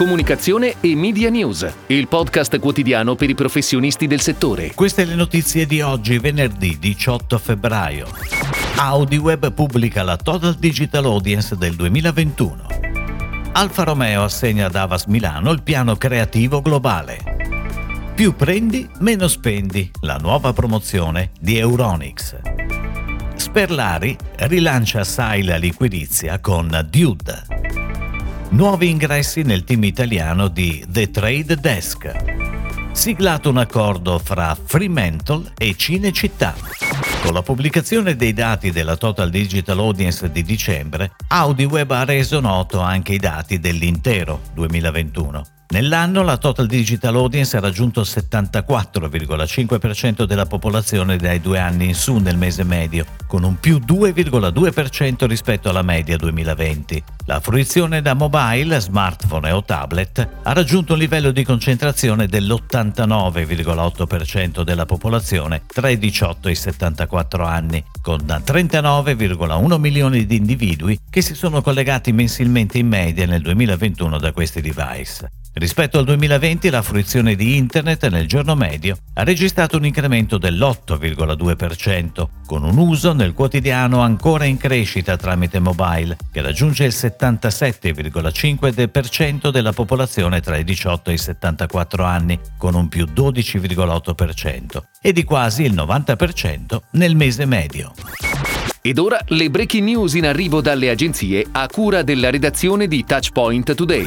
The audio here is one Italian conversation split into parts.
comunicazione e media news, il podcast quotidiano per i professionisti del settore. Queste le notizie di oggi, venerdì 18 febbraio. AudiWeb pubblica la Total Digital Audience del 2021. Alfa Romeo assegna ad Avas Milano il piano creativo globale. Più prendi, meno spendi, la nuova promozione di Euronix. Sperlari rilancia assai la liquidizia con Dude. Nuovi ingressi nel team italiano di The Trade Desk. Siglato un accordo fra Fremantle e Cinecittà. Con la pubblicazione dei dati della Total Digital Audience di dicembre, AudiWeb ha reso noto anche i dati dell'intero 2021. Nell'anno la Total Digital Audience ha raggiunto il 74,5% della popolazione dai due anni in su nel mese medio, con un più 2,2% rispetto alla media 2020. La fruizione da mobile, smartphone o tablet ha raggiunto un livello di concentrazione dell'89,8% della popolazione tra i 18 e i 74 anni, con 39,1 milioni di individui che si sono collegati mensilmente in media nel 2021 da questi device. Rispetto al 2020 la fruizione di Internet nel giorno medio ha registrato un incremento dell'8,2%, con un uso nel quotidiano ancora in crescita tramite mobile, che raggiunge il 77,5% della popolazione tra i 18 e i 74 anni, con un più 12,8%, e di quasi il 90% nel mese medio. Ed ora le breaking news in arrivo dalle agenzie a cura della redazione di Touchpoint Today.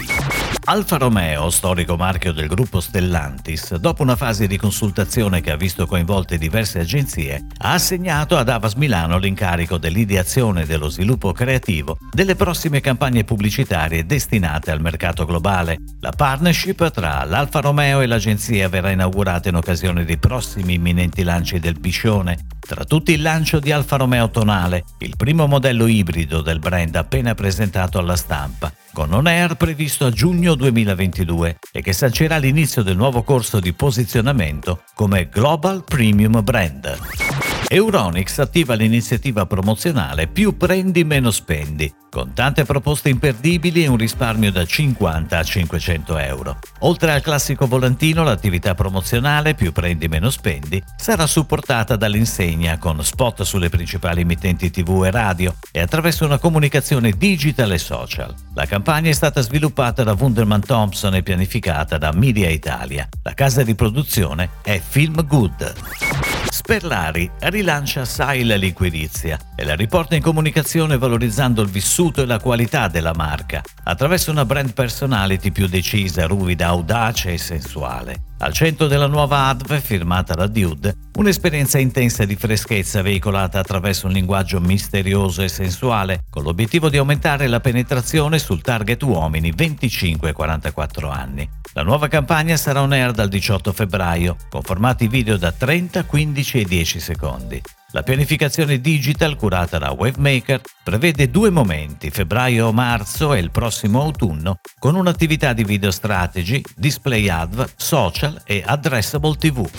Alfa Romeo, storico marchio del gruppo Stellantis, dopo una fase di consultazione che ha visto coinvolte diverse agenzie, ha assegnato ad Avas Milano l'incarico dell'ideazione e dello sviluppo creativo delle prossime campagne pubblicitarie destinate al mercato globale. La partnership tra l'Alfa Romeo e l'agenzia verrà inaugurata in occasione dei prossimi imminenti lanci del Biscione, tra tutti il lancio di Alfa Romeo Tonale, il primo modello ibrido del brand appena presentato alla stampa, con On Air previsto a giugno 2022 e che sancirà l'inizio del nuovo corso di posizionamento come Global Premium Brand. Euronix attiva l'iniziativa promozionale Più prendi meno spendi, con tante proposte imperdibili e un risparmio da 50 a 500 euro. Oltre al classico volantino, l'attività promozionale Più prendi meno spendi sarà supportata dall'insegna con spot sulle principali emittenti TV e radio e attraverso una comunicazione digital e social. La campagna è stata sviluppata da Wunderman Thompson e pianificata da Media Italia. La casa di produzione è Film Good. Sperlari rilancia assai la liquidizia e la riporta in comunicazione valorizzando il vissuto e la qualità della marca attraverso una brand personality più decisa, ruvida, audace e sensuale. Al centro della nuova ADV, firmata da Dude, un'esperienza intensa di freschezza veicolata attraverso un linguaggio misterioso e sensuale, con l'obiettivo di aumentare la penetrazione sul target uomini 25-44 anni. La nuova campagna sarà on air dal 18 febbraio, con formati video da 30, 15 e 10 secondi. La pianificazione digital curata da Wavemaker prevede due momenti, febbraio-marzo e il prossimo autunno, con un'attività di video strategy, display adv, social e addressable TV.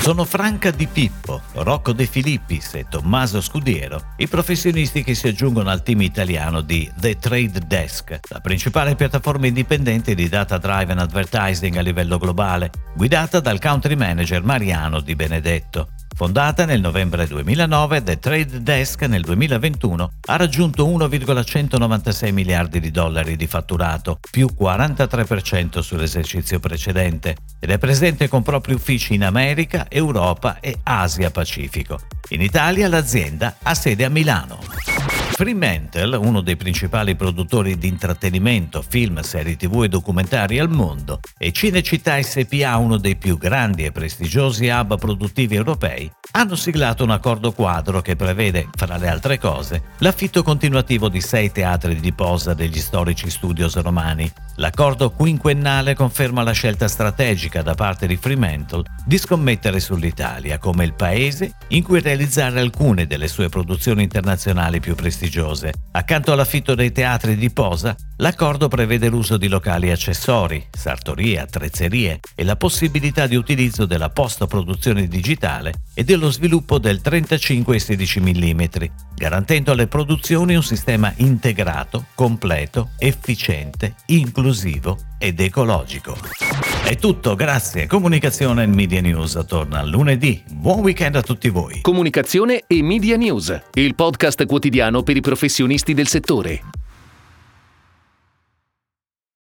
Sono Franca Di Pippo, Rocco De Filippis e Tommaso Scudiero i professionisti che si aggiungono al team italiano di The Trade Desk, la principale piattaforma indipendente di data driven advertising a livello globale, guidata dal country manager Mariano Di Benedetto. Fondata nel novembre 2009, The Trade Desk nel 2021 ha raggiunto 1,196 miliardi di dollari di fatturato, più 43% sull'esercizio precedente, ed è presente con propri uffici in America, Europa e Asia Pacifico. In Italia l'azienda ha sede a Milano. Fremantle, uno dei principali produttori di intrattenimento, film, serie tv e documentari al mondo, e Cinecittà SPA, uno dei più grandi e prestigiosi hub produttivi europei, hanno siglato un accordo quadro che prevede, fra le altre cose, l'affitto continuativo di sei teatri di posa degli storici studios romani. L'accordo quinquennale conferma la scelta strategica da parte di Fremantle di scommettere sull'Italia come il paese in cui realizzare alcune delle sue produzioni internazionali più prestigiose. Accanto all'affitto dei teatri di posa, L'accordo prevede l'uso di locali accessori, sartorie, attrezzerie e la possibilità di utilizzo della post-produzione digitale e dello sviluppo del 35 e 16 mm, garantendo alle produzioni un sistema integrato, completo, efficiente, inclusivo ed ecologico. È tutto, grazie. Comunicazione e Media News torna lunedì. Buon weekend a tutti voi. Comunicazione e Media News, il podcast quotidiano per i professionisti del settore.